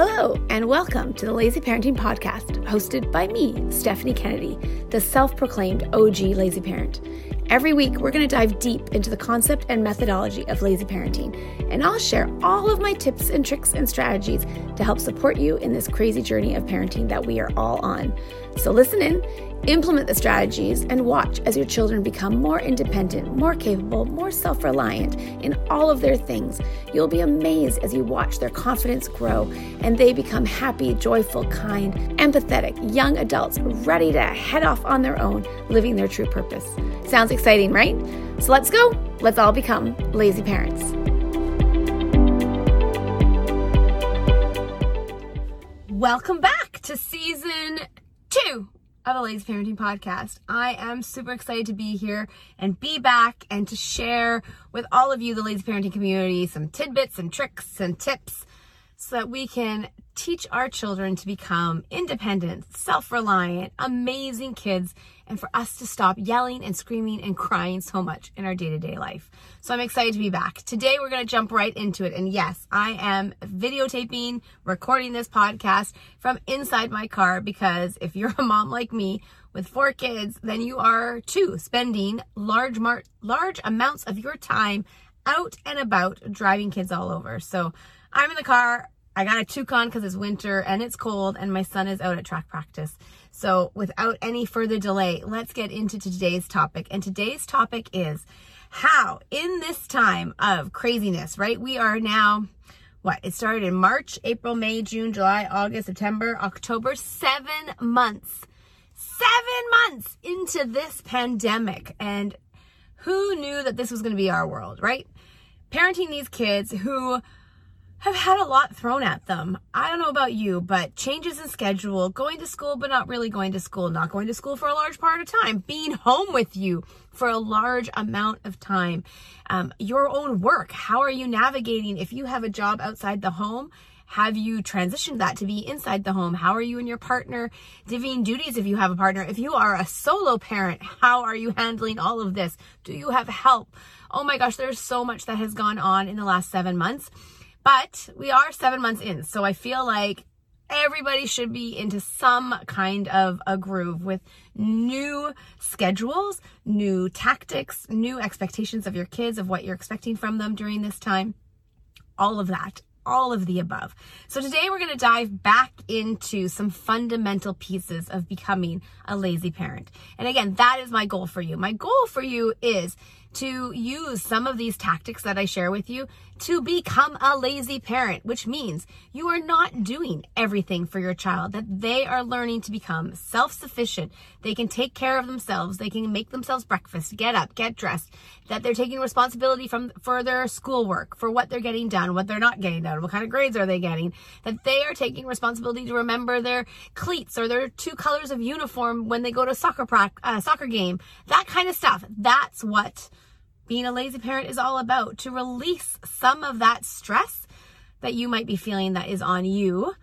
Hello, and welcome to the Lazy Parenting Podcast, hosted by me, Stephanie Kennedy, the self proclaimed OG lazy parent. Every week, we're going to dive deep into the concept and methodology of lazy parenting, and I'll share all of my tips and tricks and strategies to help support you in this crazy journey of parenting that we are all on. So, listen in, implement the strategies, and watch as your children become more independent, more capable, more self reliant in all of their things. You'll be amazed as you watch their confidence grow and they become happy, joyful, kind, empathetic young adults ready to head off on their own, living their true purpose. Sounds exciting, right? So let's go. Let's all become lazy parents. Welcome back to season two of the Lazy Parenting Podcast. I am super excited to be here and be back and to share with all of you, the Lazy Parenting community, some tidbits and tricks and tips so that we can teach our children to become independent, self reliant, amazing kids, and for us to stop yelling and screaming and crying so much in our day to day life. So I'm excited to be back. Today we're going to jump right into it. And yes, I am videotaping, recording this podcast from inside my car because if you're a mom like me, with four kids, then you are too spending large mar- large amounts of your time out and about driving kids all over. So I'm in the car. I got a toque on because it's winter and it's cold, and my son is out at track practice. So, without any further delay, let's get into today's topic. And today's topic is how, in this time of craziness, right? We are now, what? It started in March, April, May, June, July, August, September, October, seven months. Seven months into this pandemic. And who knew that this was going to be our world, right? Parenting these kids who have had a lot thrown at them. I don't know about you, but changes in schedule, going to school but not really going to school, not going to school for a large part of time, being home with you for a large amount of time, um, your own work. How are you navigating if you have a job outside the home? Have you transitioned that to be inside the home? How are you and your partner divvying duties if you have a partner? If you are a solo parent, how are you handling all of this? Do you have help? Oh my gosh, there's so much that has gone on in the last seven months. But we are seven months in, so I feel like everybody should be into some kind of a groove with new schedules, new tactics, new expectations of your kids, of what you're expecting from them during this time. All of that all of the above. So today we're going to dive back into some fundamental pieces of becoming a lazy parent. And again, that is my goal for you. My goal for you is to use some of these tactics that I share with you to become a lazy parent, which means you are not doing everything for your child, that they are learning to become self sufficient. They can take care of themselves. They can make themselves breakfast, get up, get dressed, that they're taking responsibility from, for their schoolwork, for what they're getting done, what they're not getting done, what kind of grades are they getting, that they are taking responsibility to remember their cleats or their two colors of uniform when they go to soccer, uh, soccer game, that kind of stuff. That's what being a lazy parent is all about to release some of that stress that you might be feeling that is on you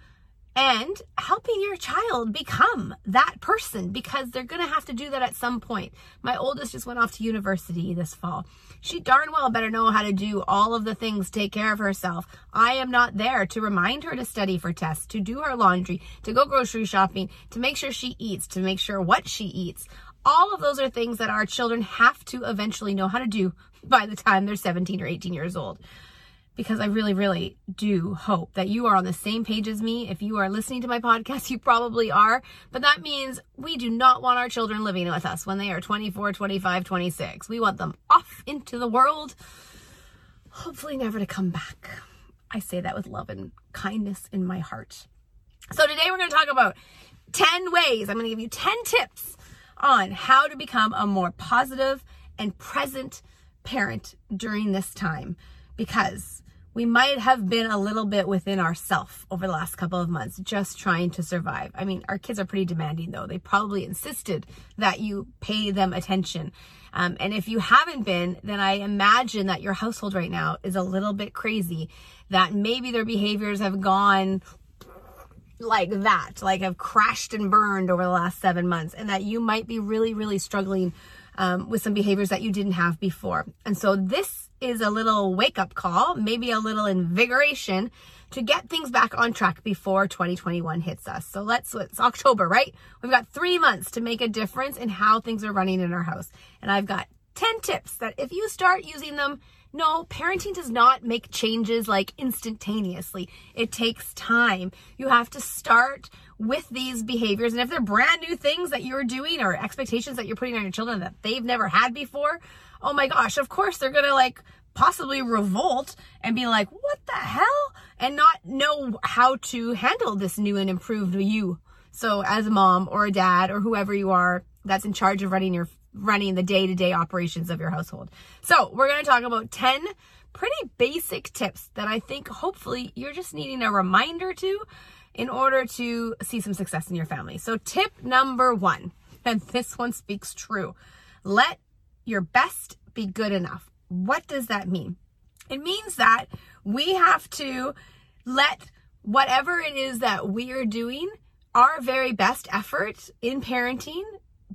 and helping your child become that person because they're going to have to do that at some point. My oldest just went off to university this fall. She darn well better know how to do all of the things, take care of herself. I am not there to remind her to study for tests, to do her laundry, to go grocery shopping, to make sure she eats, to make sure what she eats. All of those are things that our children have to eventually know how to do by the time they're 17 or 18 years old. Because I really, really do hope that you are on the same page as me. If you are listening to my podcast, you probably are. But that means we do not want our children living with us when they are 24, 25, 26. We want them off into the world, hopefully never to come back. I say that with love and kindness in my heart. So today we're going to talk about 10 ways. I'm going to give you 10 tips on how to become a more positive and present parent during this time because we might have been a little bit within ourself over the last couple of months just trying to survive. I mean, our kids are pretty demanding though. They probably insisted that you pay them attention. Um, and if you haven't been, then I imagine that your household right now is a little bit crazy, that maybe their behaviors have gone like that, like have crashed and burned over the last seven months, and that you might be really, really struggling um, with some behaviors that you didn't have before. And so this is a little wake up call, maybe a little invigoration to get things back on track before 2021 hits us. So let's, it's October, right? We've got three months to make a difference in how things are running in our house. And I've got 10 tips that if you start using them, no, parenting does not make changes like instantaneously. It takes time. You have to start with these behaviors. And if they're brand new things that you're doing or expectations that you're putting on your children that they've never had before, oh my gosh, of course they're going to like possibly revolt and be like, what the hell? And not know how to handle this new and improved you. So as a mom or a dad or whoever you are that's in charge of running your running the day-to-day operations of your household. So, we're going to talk about 10 pretty basic tips that I think hopefully you're just needing a reminder to in order to see some success in your family. So, tip number 1, and this one speaks true. Let your best be good enough. What does that mean? It means that we have to let whatever it is that we are doing, our very best effort in parenting,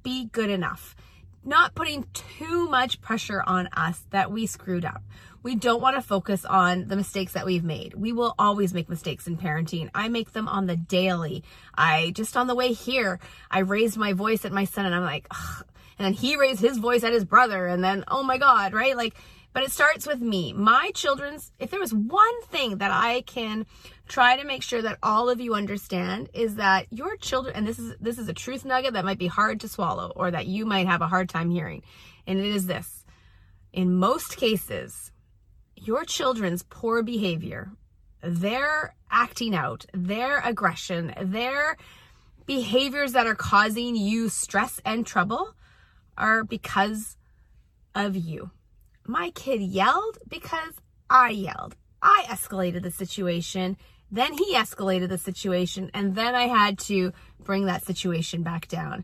be good enough. Not putting too much pressure on us that we screwed up. We don't want to focus on the mistakes that we've made. We will always make mistakes in parenting. I make them on the daily. I just on the way here, I raised my voice at my son and I'm like, Ugh. and then he raised his voice at his brother and then, oh my God, right? Like, but it starts with me. My children's, if there was one thing that I can try to make sure that all of you understand is that your children, and this is, this is a truth nugget that might be hard to swallow or that you might have a hard time hearing. And it is this. In most cases, your children's poor behavior, their acting out, their aggression, their behaviors that are causing you stress and trouble are because of you. My kid yelled because I yelled. I escalated the situation. Then he escalated the situation. And then I had to bring that situation back down.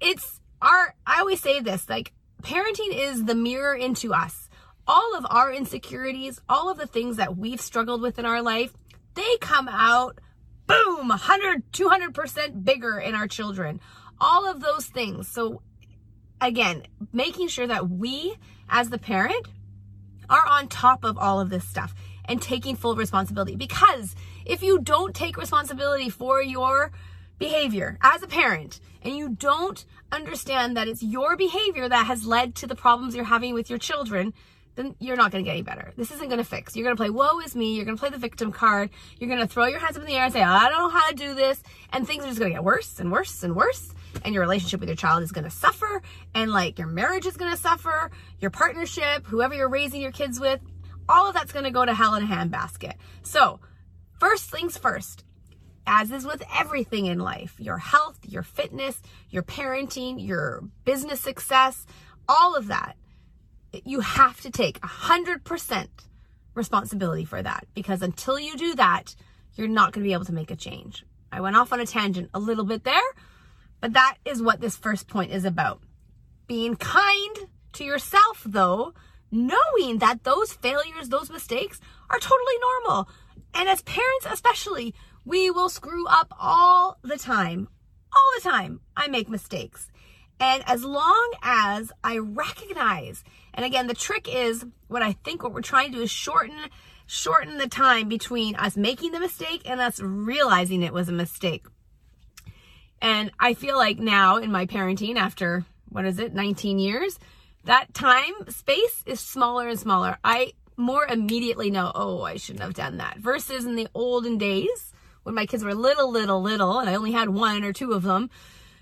It's our, I always say this like, parenting is the mirror into us. All of our insecurities, all of the things that we've struggled with in our life, they come out boom 100 200% bigger in our children all of those things so again making sure that we as the parent are on top of all of this stuff and taking full responsibility. Because if you don't take responsibility for your behavior as a parent and you don't understand that it's your behavior that has led to the problems you're having with your children, then you're not going to get any better. This isn't going to fix. You're going to play woe is me. You're going to play the victim card. You're going to throw your hands up in the air and say, I don't know how to do this. And things are just going to get worse and worse and worse and your relationship with your child is going to suffer and like your marriage is going to suffer, your partnership, whoever you're raising your kids with, all of that's going to go to hell in a handbasket. So, first things first, as is with everything in life, your health, your fitness, your parenting, your business success, all of that, you have to take 100% responsibility for that because until you do that, you're not going to be able to make a change. I went off on a tangent a little bit there, but that is what this first point is about. Being kind to yourself, though, knowing that those failures, those mistakes are totally normal. And as parents, especially, we will screw up all the time. All the time, I make mistakes. And as long as I recognize, and again, the trick is what I think what we're trying to do is shorten shorten the time between us making the mistake and us realizing it was a mistake. And I feel like now in my parenting, after what is it, 19 years, that time space is smaller and smaller. I more immediately know, oh, I shouldn't have done that. Versus in the olden days when my kids were little, little, little, and I only had one or two of them,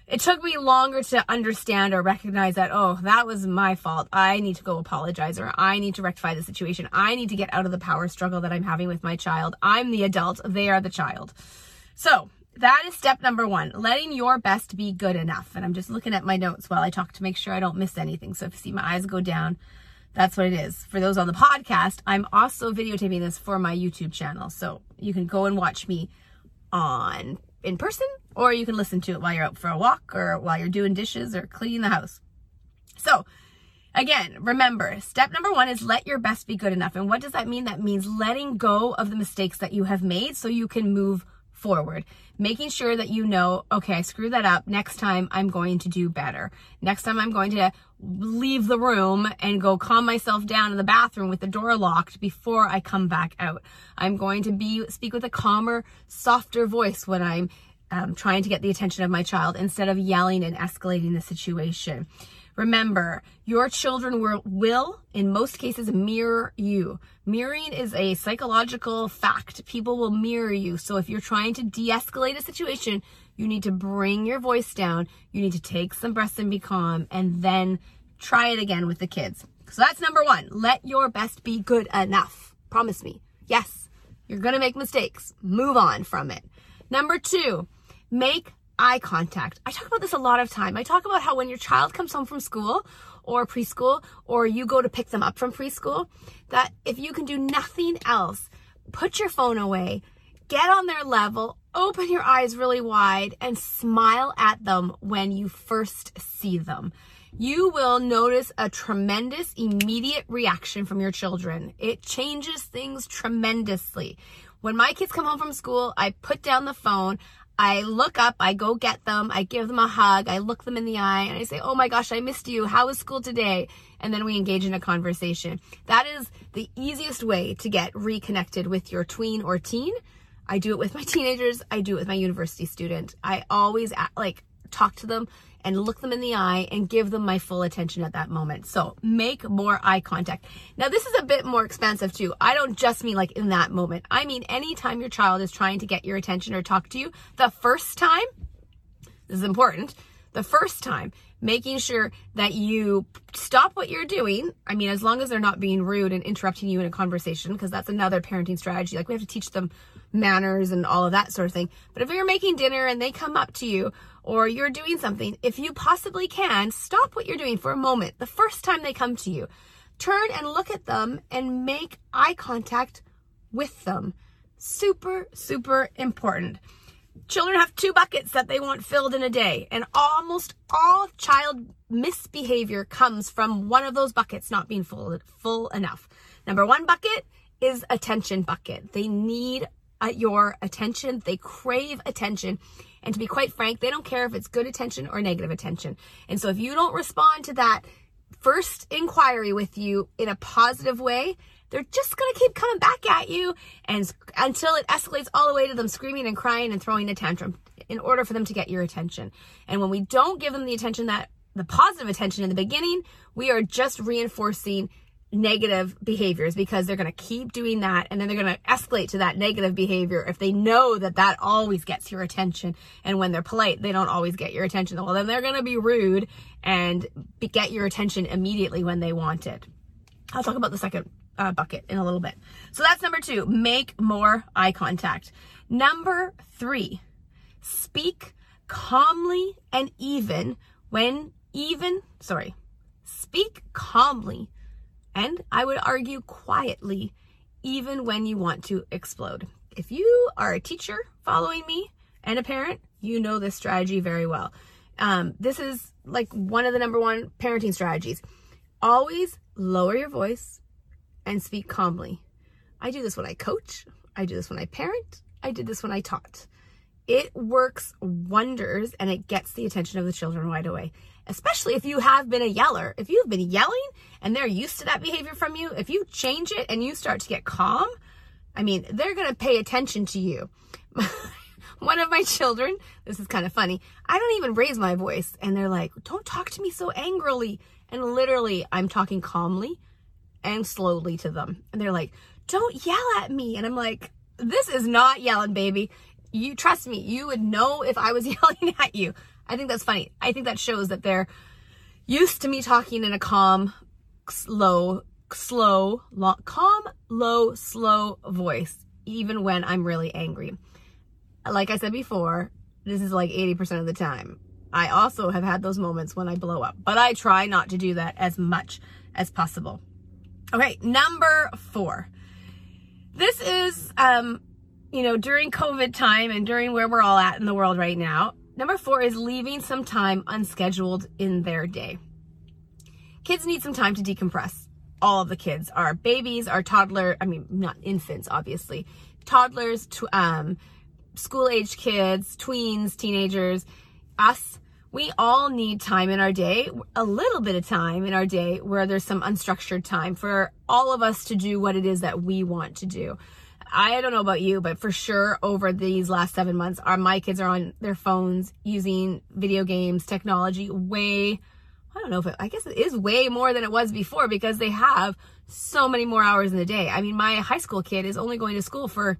it took me longer to understand or recognize that, oh, that was my fault. I need to go apologize or I need to rectify the situation. I need to get out of the power struggle that I'm having with my child. I'm the adult, they are the child. So that is step number one, letting your best be good enough. And I'm just looking at my notes while I talk to make sure I don't miss anything. So if you see my eyes go down, that's what it is. For those on the podcast, I'm also videotaping this for my YouTube channel. So you can go and watch me on in person or you can listen to it while you're out for a walk or while you're doing dishes or cleaning the house. So again, remember, step number one is let your best be good enough. And what does that mean? That means letting go of the mistakes that you have made so you can move forward. Making sure that you know, okay, I screwed that up. Next time I'm going to do better. Next time I'm going to leave the room and go calm myself down in the bathroom with the door locked before I come back out. I'm going to be speak with a calmer, softer voice when I'm um, trying to get the attention of my child instead of yelling and escalating the situation. Remember, your children will, will, in most cases, mirror you. Mirroring is a psychological fact. People will mirror you. So if you're trying to de escalate a situation, you need to bring your voice down. You need to take some breaths and be calm, and then try it again with the kids. So that's number one. Let your best be good enough. Promise me. Yes, you're going to make mistakes. Move on from it. Number two, make eye contact. I talk about this a lot of time. I talk about how when your child comes home from school or preschool or you go to pick them up from preschool, that if you can do nothing else, put your phone away, get on their level, open your eyes really wide and smile at them when you first see them. You will notice a tremendous immediate reaction from your children. It changes things tremendously. When my kids come home from school, I put down the phone. I look up, I go get them, I give them a hug, I look them in the eye, and I say, Oh my gosh, I missed you. How was school today? And then we engage in a conversation. That is the easiest way to get reconnected with your tween or teen. I do it with my teenagers, I do it with my university student. I always like talk to them and look them in the eye and give them my full attention at that moment. So make more eye contact. Now, this is a bit more expensive too. I don't just mean like in that moment. I mean, anytime your child is trying to get your attention or talk to you, the first time, this is important, the first time, making sure that you stop what you're doing. I mean, as long as they're not being rude and interrupting you in a conversation, because that's another parenting strategy. Like we have to teach them manners and all of that sort of thing. But if you're making dinner and they come up to you or you're doing something, if you possibly can, stop what you're doing for a moment. The first time they come to you, turn and look at them and make eye contact with them. Super, super important. Children have two buckets that they want filled in a day, and almost all child misbehavior comes from one of those buckets not being full, full enough. Number one bucket is attention bucket. They need your attention. They crave attention. And to be quite frank, they don't care if it's good attention or negative attention. And so if you don't respond to that first inquiry with you in a positive way, they're just going to keep coming back at you and until it escalates all the way to them screaming and crying and throwing a tantrum in order for them to get your attention. And when we don't give them the attention that the positive attention in the beginning, we are just reinforcing negative behaviors because they're going to keep doing that and then they're going to escalate to that negative behavior if they know that that always gets your attention. And when they're polite they don't always get your attention. Well then they're going to be rude and get your attention immediately when they want it. I'll talk about the second uh, bucket in a little bit. So that's number two make more eye contact. Number three speak calmly and even when even sorry speak calmly and I would argue quietly, even when you want to explode. If you are a teacher following me and a parent, you know this strategy very well. Um, this is like one of the number one parenting strategies. Always lower your voice and speak calmly. I do this when I coach, I do this when I parent, I did this when I taught. It works wonders and it gets the attention of the children right away especially if you have been a yeller. If you've been yelling and they're used to that behavior from you, if you change it and you start to get calm, I mean, they're going to pay attention to you. One of my children, this is kind of funny, I don't even raise my voice. And they're like, don't talk to me so angrily. And literally, I'm talking calmly and slowly to them. And they're like, don't yell at me. And I'm like, this is not yelling, baby. You trust me, you would know if I was yelling at you. I think that's funny. I think that shows that they're used to me talking in a calm, slow, slow, long, calm, low, slow voice, even when I'm really angry. Like I said before, this is like 80% of the time. I also have had those moments when I blow up, but I try not to do that as much as possible. Okay, number four. This is, um, you know, during COVID time and during where we're all at in the world right now, Number four is leaving some time unscheduled in their day. Kids need some time to decompress. All of the kids are babies, are toddler, I mean, not infants, obviously, toddlers, um, school age kids, tweens, teenagers. Us, we all need time in our day, a little bit of time in our day where there's some unstructured time for all of us to do what it is that we want to do. I don't know about you, but for sure over these last seven months, our my kids are on their phones using video games, technology way. I don't know if it, I guess it is way more than it was before because they have so many more hours in the day. I mean, my high school kid is only going to school for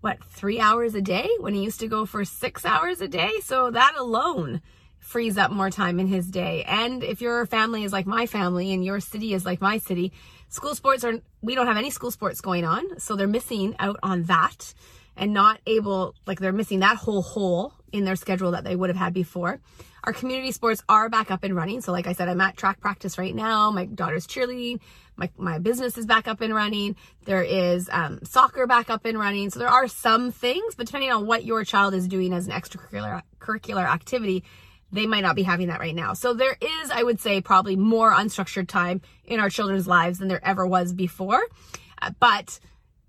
what three hours a day when he used to go for six hours a day. So that alone frees up more time in his day. And if your family is like my family and your city is like my city, school sports are, we don't have any school sports going on. So they're missing out on that and not able, like they're missing that whole hole in their schedule that they would have had before. Our community sports are back up and running. So like I said, I'm at track practice right now. My daughter's cheerleading. My, my business is back up and running. There is um, soccer back up and running. So there are some things, but depending on what your child is doing as an extracurricular curricular activity, they might not be having that right now. So there is, I would say, probably more unstructured time in our children's lives than there ever was before. Uh, but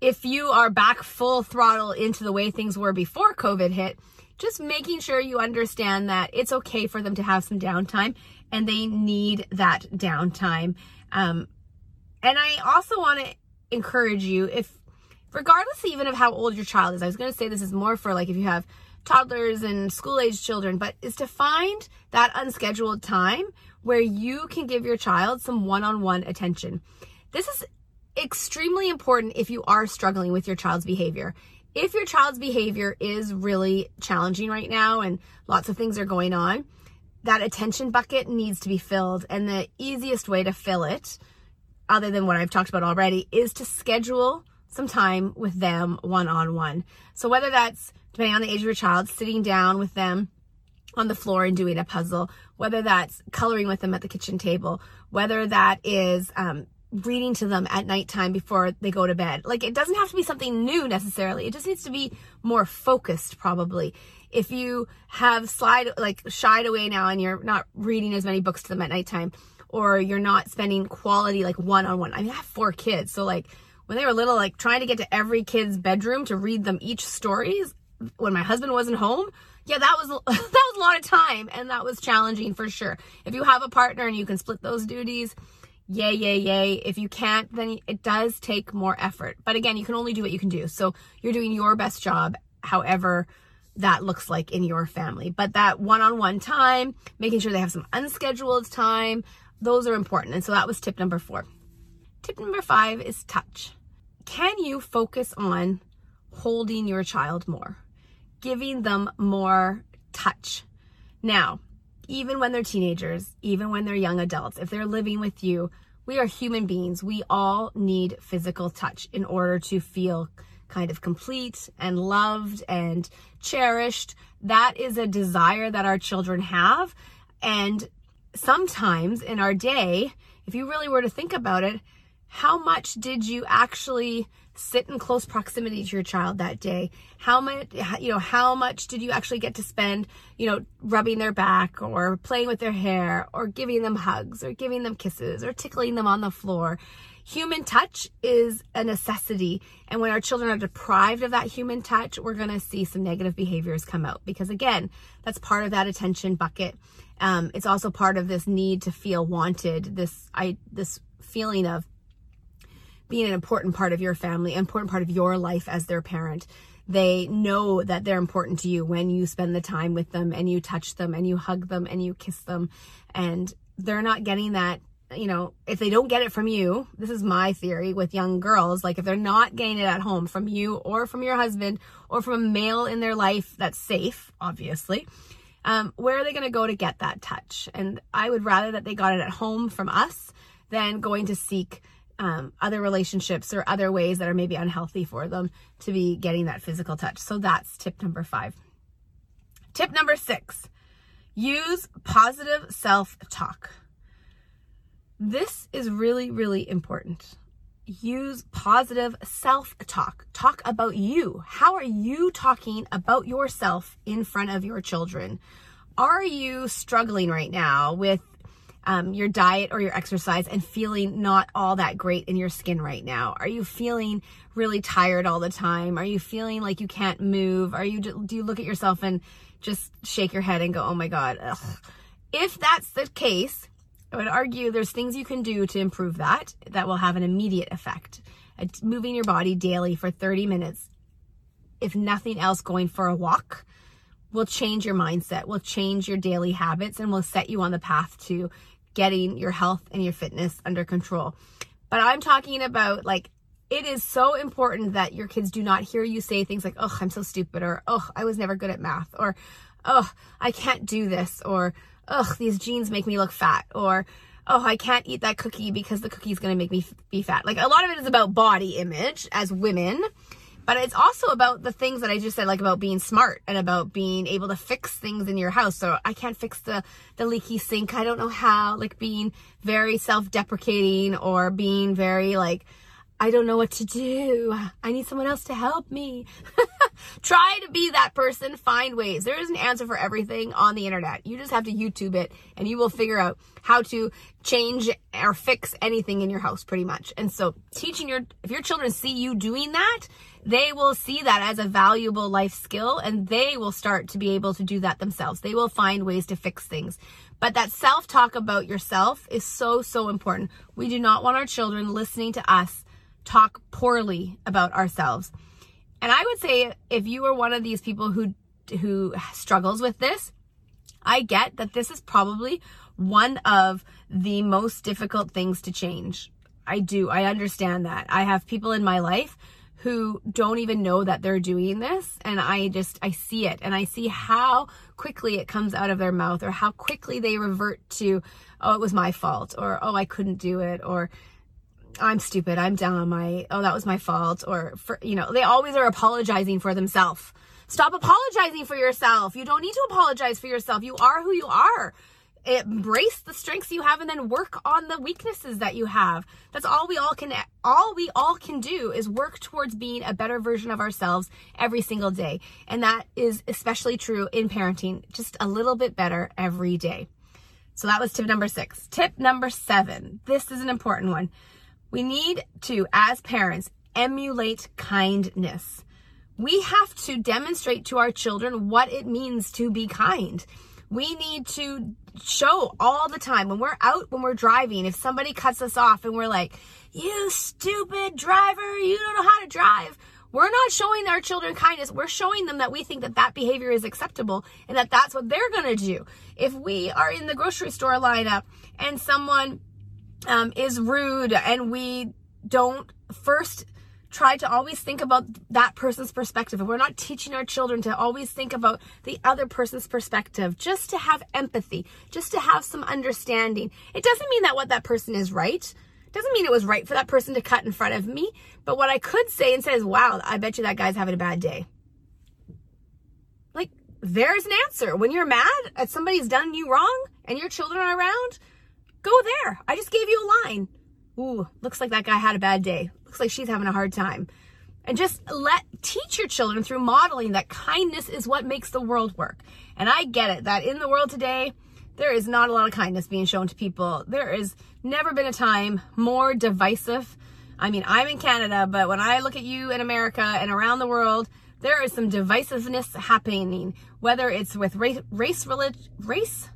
if you are back full throttle into the way things were before COVID hit, just making sure you understand that it's okay for them to have some downtime and they need that downtime. Um, and I also want to encourage you if, regardless even of how old your child is, I was going to say this is more for like if you have toddlers and school age children, but is to find that unscheduled time where you can give your child some one on one attention. This is extremely important if you are struggling with your child's behavior. If your child's behavior is really challenging right now and lots of things are going on, that attention bucket needs to be filled. And the easiest way to fill it, other than what I've talked about already, is to schedule some time with them one on one. So whether that's depending on the age of your child, sitting down with them on the floor and doing a puzzle, whether that's coloring with them at the kitchen table, whether that is um, reading to them at nighttime before they go to bed. Like it doesn't have to be something new necessarily. It just needs to be more focused probably. If you have slide like shied away now and you're not reading as many books to them at nighttime or you're not spending quality like one on one. I mean, I have four kids. So like when they were little, like trying to get to every kid's bedroom to read them each stories when my husband wasn't home, yeah, that was that was a lot of time and that was challenging for sure. If you have a partner and you can split those duties, yay, yay, yay. If you can't, then it does take more effort. But again, you can only do what you can do. So you're doing your best job, however that looks like in your family. But that one-on-one time, making sure they have some unscheduled time, those are important. And so that was tip number four. Tip number five is touch. Can you focus on holding your child more? giving them more touch. Now, even when they're teenagers, even when they're young adults, if they're living with you, we are human beings. We all need physical touch in order to feel kind of complete and loved and cherished. That is a desire that our children have. And sometimes in our day, if you really were to think about it, how much did you actually sit in close proximity to your child that day? How much you know how much did you actually get to spend you know rubbing their back or playing with their hair or giving them hugs or giving them kisses or tickling them on the floor? Human touch is a necessity. And when our children are deprived of that human touch we're going to see some negative behaviors come out because again that's part of that attention bucket. Um, it's also part of this need to feel wanted this i this feeling of being an important part of your family, important part of your life as their parent. They know that they're important to you when you spend the time with them and you touch them and you hug them and you kiss them. And they're not getting that, you know, if they don't get it from you, this is my theory with young girls, like if they're not getting it at home from you or from your husband or from a male in their life that's safe, obviously, um, where are they going to go to get that touch? And I would rather that they got it at home from us than going to seek um, other relationships or other ways that are maybe unhealthy for them to be getting that physical touch. So that's tip number five. Tip number six use positive self talk. This is really, really important. Use positive self talk. Talk about you. How are you talking about yourself in front of your children? Are you struggling right now with um, your diet or your exercise and feeling not all that great in your skin right now? Are you feeling really tired all the time? Are you feeling like you can't move? Are you do you look at yourself and just shake your head and go, oh my God. Ugh. If that's the case, I would argue there's things you can do to improve that that will have an immediate effect. Moving your body daily for 30 minutes, if nothing else, going for a walk will change your mindset, will change your daily habits, and will set you on the path to getting your health and your fitness under control. But I'm talking about like, it is so important that your kids do not hear you say things like, oh, I'm so stupid, or oh, I was never good at math, or oh, I can't do this, or oh, these jeans make me look fat, or oh, I can't eat that cookie because the cookie's gonna make me be fat. Like a lot of it is about body image as women but it's also about the things that I just said, like about being smart and about being able to fix things in your house. So I can't fix the, the leaky sink. I don't know how, like being very self-deprecating or being very like, I don't know what to do. I need someone else to help me. Try to be that person. Find ways. There is an answer for everything on the internet. You just have to YouTube it and you will figure out how to change or fix anything in your house pretty much. And so teaching your, if your children see you doing that, they will see that as a valuable life skill and they will start to be able to do that themselves. They will find ways to fix things. But that self talk about yourself is so, so important. We do not want our children listening to us talk poorly about ourselves. And I would say if you are one of these people who who struggles with this, I get that this is probably one of the most difficult things to change. I do. I understand that. I have people in my life who don't even know that they're doing this and I just I see it and I see how quickly it comes out of their mouth or how quickly they revert to oh it was my fault or oh I couldn't do it or I'm stupid. I'm on my oh that was my fault. Or for you know they always are apologizing for themselves. Stop apologizing for yourself. You don't need to apologize for yourself. You are who you are. Embrace the strengths you have and then work on the weaknesses that you have. That's all we all can all we all can do is work towards being a better version of ourselves every single day. And that is especially true in parenting just a little bit better every day. So that was tip number 6 tip number 7 this is an important one we need to as parents emulate kindness we have to demonstrate to our children what it means to be kind we need to show all the time when we're out, when we're driving, if somebody cuts us off and we're like, you stupid driver, you don't know how to drive. We're not showing our children kindness. We're showing them that we think that that behavior is acceptable and that that's what they're going to do. If we are in the grocery store lineup and someone um, is rude and we don't first try to always think about that person's perspective. If we're not teaching our children to always think about the other person's perspective, just to have empathy, just to have some understanding. It doesn't mean that what that person is right. It doesn't mean it was right for that person to cut in front of me. But what I could say and say is, wow, I bet you that guy's having a bad day. Like, there's an answer. When you're mad at somebody's done you wrong and your children are around, go there. I just gave you a line. Ooh, looks like that guy had a bad day looks like she's having a hard time. And just let teach your children through modeling that kindness is what makes the world work. And I get it that in the world today, there is not a lot of kindness being shown to people. There has never been a time more divisive. I mean, I'm in Canada, but when I look at you in America and around the world, there is some divisiveness happening, whether it's with race, race, race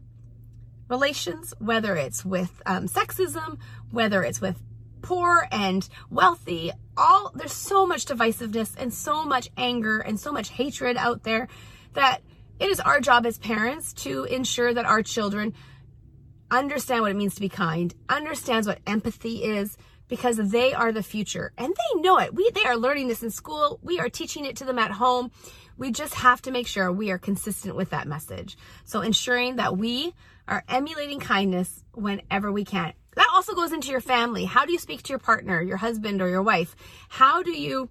relations, whether it's with um, sexism, whether it's with poor and wealthy all there's so much divisiveness and so much anger and so much hatred out there that it is our job as parents to ensure that our children understand what it means to be kind understands what empathy is because they are the future and they know it. We they are learning this in school. We are teaching it to them at home we just have to make sure we are consistent with that message so ensuring that we are emulating kindness whenever we can that also goes into your family. How do you speak to your partner, your husband, or your wife? How do you,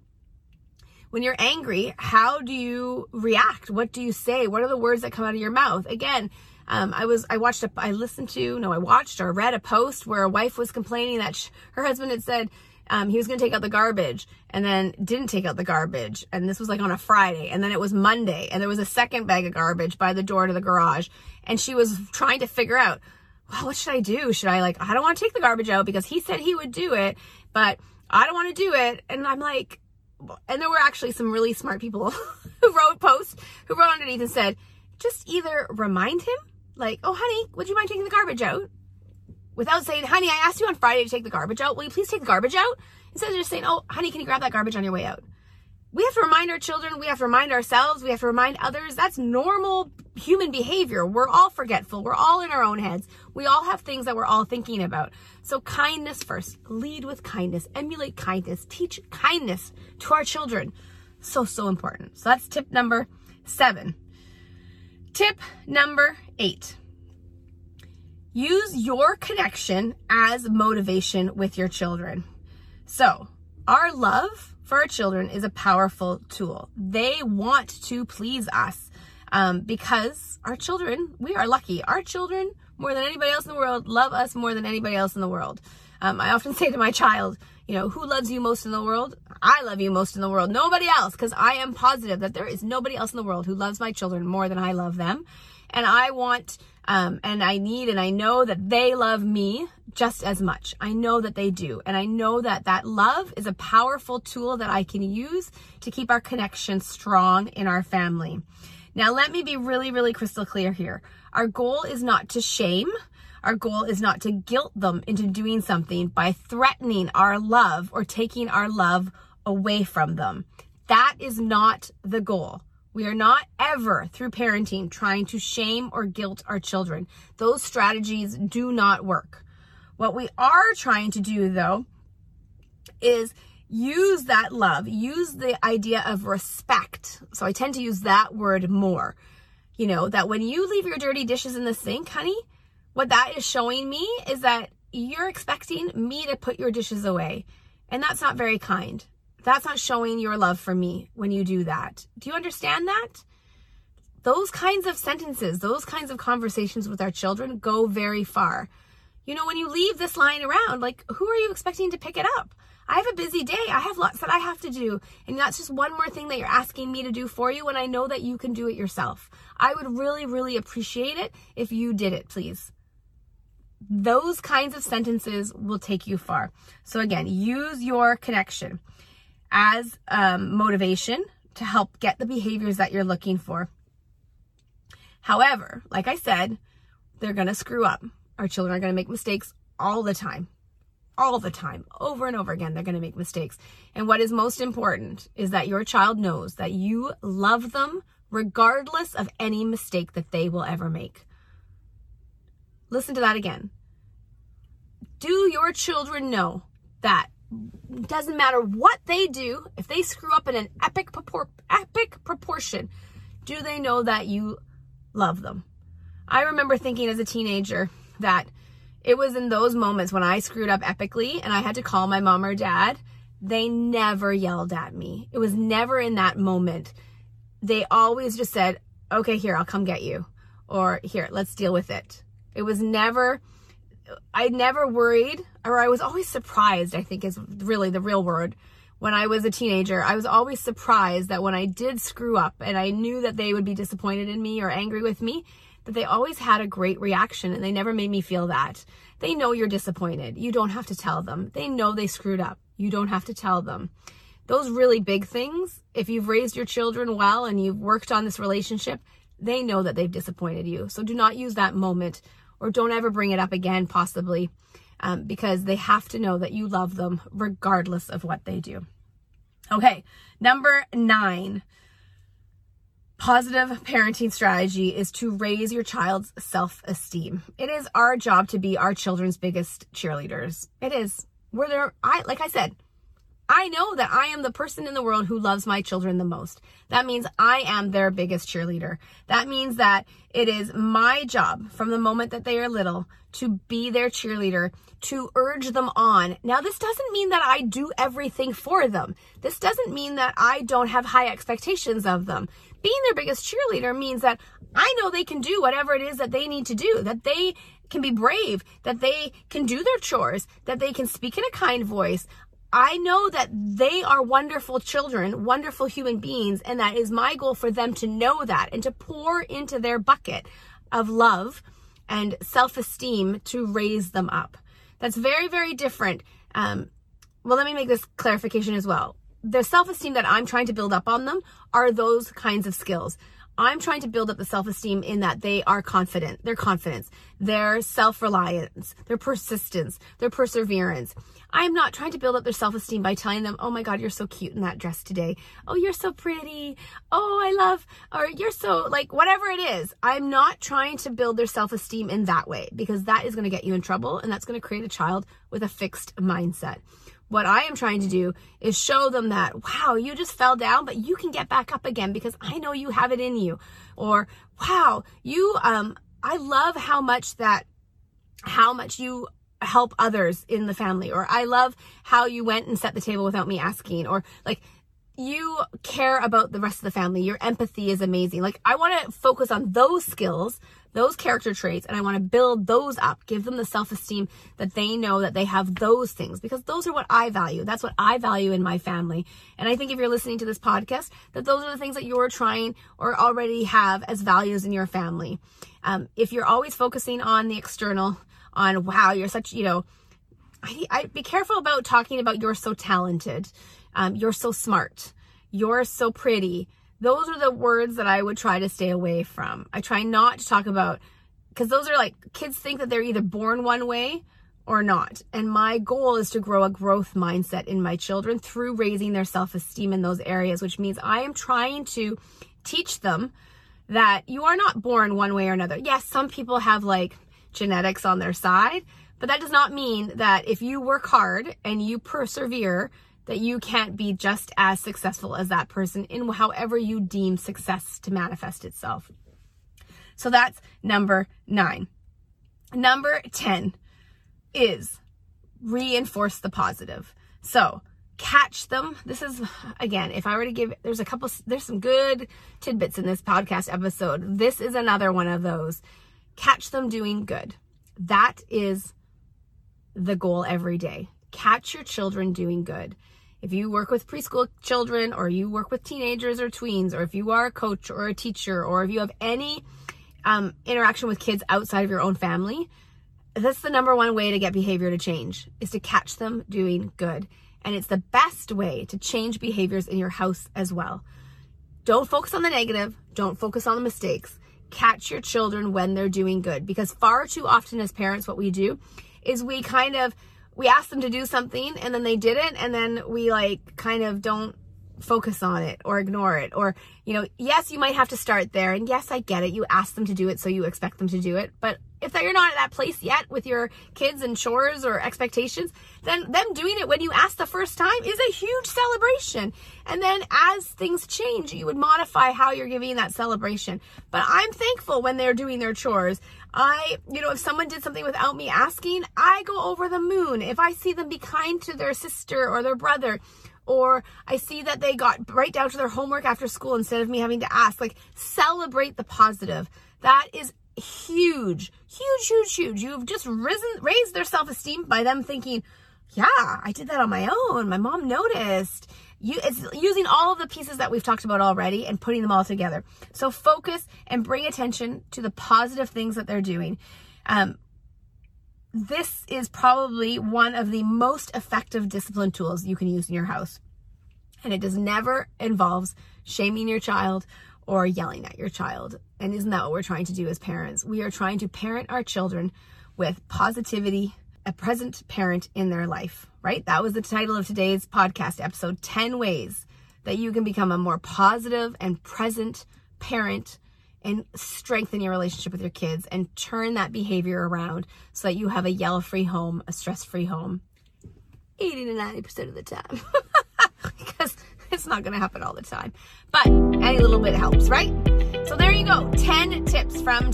when you're angry, how do you react? What do you say? What are the words that come out of your mouth? Again, um, I was, I watched, a, I listened to, no, I watched or read a post where a wife was complaining that her husband had said, um, he was going to take out the garbage and then didn't take out the garbage. And this was like on a Friday. And then it was Monday and there was a second bag of garbage by the door to the garage. And she was trying to figure out, well, what should I do? Should I like, I don't want to take the garbage out because he said he would do it, but I don't want to do it. And I'm like, and there were actually some really smart people who wrote posts who wrote underneath and said, just either remind him, like, oh, honey, would you mind taking the garbage out? Without saying, honey, I asked you on Friday to take the garbage out. Will you please take the garbage out? Instead of just saying, oh, honey, can you grab that garbage on your way out? We have to remind our children, we have to remind ourselves, we have to remind others. That's normal human behavior. We're all forgetful. We're all in our own heads. We all have things that we're all thinking about. So kindness first. Lead with kindness. Emulate kindness. Teach kindness to our children. So, so important. So that's tip number seven. Tip number eight. Use your connection as motivation with your children. So, our love for our children is a powerful tool. They want to please us um, because our children, we are lucky. Our children, more than anybody else in the world, love us more than anybody else in the world. Um, I often say to my child, you know, who loves you most in the world? I love you most in the world. Nobody else, because I am positive that there is nobody else in the world who loves my children more than I love them. And I want, um, and I need, and I know that they love me just as much. I know that they do. And I know that that love is a powerful tool that I can use to keep our connection strong in our family. Now, let me be really, really crystal clear here. Our goal is not to shame. Our goal is not to guilt them into doing something by threatening our love or taking our love away from them. That is not the goal. We are not ever through parenting trying to shame or guilt our children. Those strategies do not work. What we are trying to do though is use that love, use the idea of respect. So I tend to use that word more. You know, that when you leave your dirty dishes in the sink, honey, what that is showing me is that you're expecting me to put your dishes away. And that's not very kind. That's not showing your love for me when you do that. Do you understand that? Those kinds of sentences, those kinds of conversations with our children go very far. You know, when you leave this lying around, like, who are you expecting to pick it up? I have a busy day. I have lots that I have to do. And that's just one more thing that you're asking me to do for you when I know that you can do it yourself. I would really, really appreciate it if you did it, please. Those kinds of sentences will take you far. So, again, use your connection as um, motivation to help get the behaviors that you're looking for. However, like I said, they're going to screw up. Our children are going to make mistakes all the time all the time, over and over again. They're going to make mistakes. And what is most important is that your child knows that you love them regardless of any mistake that they will ever make. Listen to that again. Do your children know that doesn't matter what they do, if they screw up in an epic, epic proportion, do they know that you love them? I remember thinking as a teenager that it was in those moments when I screwed up epically and I had to call my mom or dad. They never yelled at me. It was never in that moment. They always just said, okay, here, I'll come get you. Or here, let's deal with it. It was never, I never worried, or I was always surprised, I think is really the real word. When I was a teenager, I was always surprised that when I did screw up and I knew that they would be disappointed in me or angry with me, that they always had a great reaction and they never made me feel that. They know you're disappointed. You don't have to tell them. They know they screwed up. You don't have to tell them. Those really big things, if you've raised your children well and you've worked on this relationship, they know that they've disappointed you. So do not use that moment or don't ever bring it up again, possibly, um, because they have to know that you love them regardless of what they do. Okay, number nine positive parenting strategy is to raise your child's self esteem. It is our job to be our children's biggest cheerleaders. It is. We're there. I, like I said, I know that I am the person in the world who loves my children the most. That means I am their biggest cheerleader. That means that it is my job from the moment that they are little to be their cheerleader, to urge them on. Now, this doesn't mean that I do everything for them. This doesn't mean that I don't have high expectations of them being their biggest cheerleader means that I know they can do whatever it is that they need to do, that they can be brave, that they can do their chores, that they can speak in a kind voice. I know that they are wonderful children, wonderful human beings, and that is my goal for them to know that and to pour into their bucket of love and self esteem to raise them up. That's very, very different. Um, well, let me make this clarification as well the self esteem that I'm trying to build up on them are those kinds of skills. I'm trying to build up the self esteem in that they are confident, their confidence, their self reliance, their persistence, their perseverance. I'm not trying to build up their self esteem by telling them, oh my God, you're so cute in that dress today. Oh, you're so pretty. Oh, I love, or you're so, like, whatever it is. I'm not trying to build their self esteem in that way because that is going to get you in trouble and that's going to create a child with a fixed mindset. What I am trying to do is show them that, wow, you just fell down, but you can get back up again because I know you have it in you. Or, wow, you, um, I love how much that, how much you help others in the family or I love how you went and set the table without me asking or like you care about the rest of the family. Your empathy is amazing. Like I want to focus on those skills, those character traits and I want to build those up. Give them the self-esteem that they know that they have those things because those are what I value. That's what I value in my family. And I think if you're listening to this podcast, that those are the things that you're trying or already have as values in your family. Um, if you're always focusing on the external, on wow, you're such, you know, I, I be careful about talking about you're so talented, um, you're so smart, you're so pretty. Those are the words that I would try to stay away from. I try not to talk about because those are like kids think that they're either born one way or not. And my goal is to grow a growth mindset in my children through raising their self esteem in those areas, which means I am trying to teach them that you are not born one way or another. Yes, some people have like genetics on their side. But that does not mean that if you work hard and you persevere, that you can't be just as successful as that person in however you deem success to manifest itself. So that's number nine. Number 10 is reinforce the positive. So catch them. This is, again, if I were to give, there's a couple, there's some good tidbits in this podcast episode. This is another one of those catch them doing good. That is the goal every day. Catch your children doing good. If you work with preschool children or you work with teenagers or tweens, or if you are a coach or a teacher, or if you have any um, interaction with kids outside of your own family, that's the number one way to get behavior to change is to catch them doing good. And it's the best way to change behaviors in your house as well. Don't focus on the negative. Don't focus on the mistakes catch your children when they're doing good because far too often as parents what we do is we kind of we ask them to do something and then they didn't and then we like kind of don't focus on it or ignore it or you know yes you might have to start there and yes i get it you ask them to do it so you expect them to do it but if that you're not at that place yet with your kids and chores or expectations then them doing it when you ask the first time is a huge celebration and then as things change you would modify how you're giving that celebration but i'm thankful when they're doing their chores I, you know, if someone did something without me asking, I go over the moon. If I see them be kind to their sister or their brother, or I see that they got right down to their homework after school instead of me having to ask. Like, celebrate the positive. That is huge, huge, huge, huge. You've just risen, raised their self esteem by them thinking, yeah, I did that on my own. My mom noticed. You, it's using all of the pieces that we've talked about already and putting them all together. So focus and bring attention to the positive things that they're doing. Um, this is probably one of the most effective discipline tools you can use in your house. And it does never involves shaming your child or yelling at your child. And isn't that what we're trying to do as parents? We are trying to parent our children with positivity, a present parent in their life, right? That was the title of today's podcast episode 10 ways that you can become a more positive and present parent and strengthen your relationship with your kids and turn that behavior around so that you have a yell free home, a stress free home 80 to 90% of the time. because it's not going to happen all the time. But any little bit helps, right? So there you go 10 tips from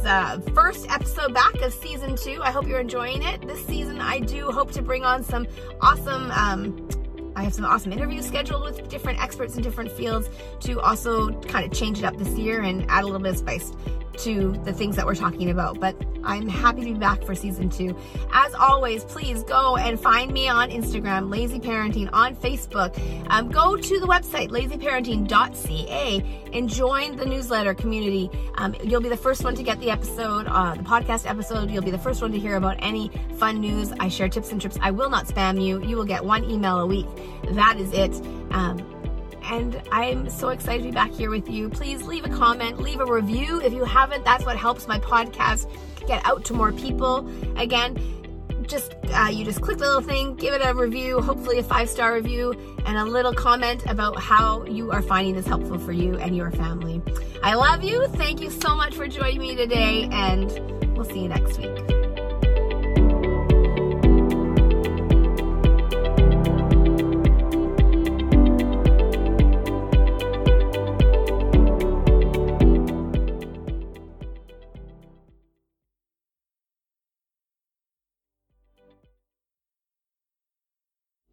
today's uh, first episode back of season two. I hope you're enjoying it. This season, I do hope to bring on some awesome. Um, I have some awesome interviews scheduled with different experts in different fields to also kind of change it up this year and add a little bit of spice to the things that we're talking about. But I'm happy to be back for season two. As always, please go and find me on Instagram, Lazy Parenting, on Facebook. Um, go to the website, lazyparenting.ca, and join the newsletter community. Um, you'll be the first one to get the episode, uh, the podcast episode. You'll be the first one to hear about any fun news. I share tips and trips. I will not spam you. You will get one email a week. That is it. Um, and I'm so excited to be back here with you. Please leave a comment, leave a review if you haven't. That's what helps my podcast get out to more people. Again, just uh, you just click the little thing, give it a review, hopefully a five star review, and a little comment about how you are finding this helpful for you and your family. I love you. Thank you so much for joining me today, and we'll see you next week.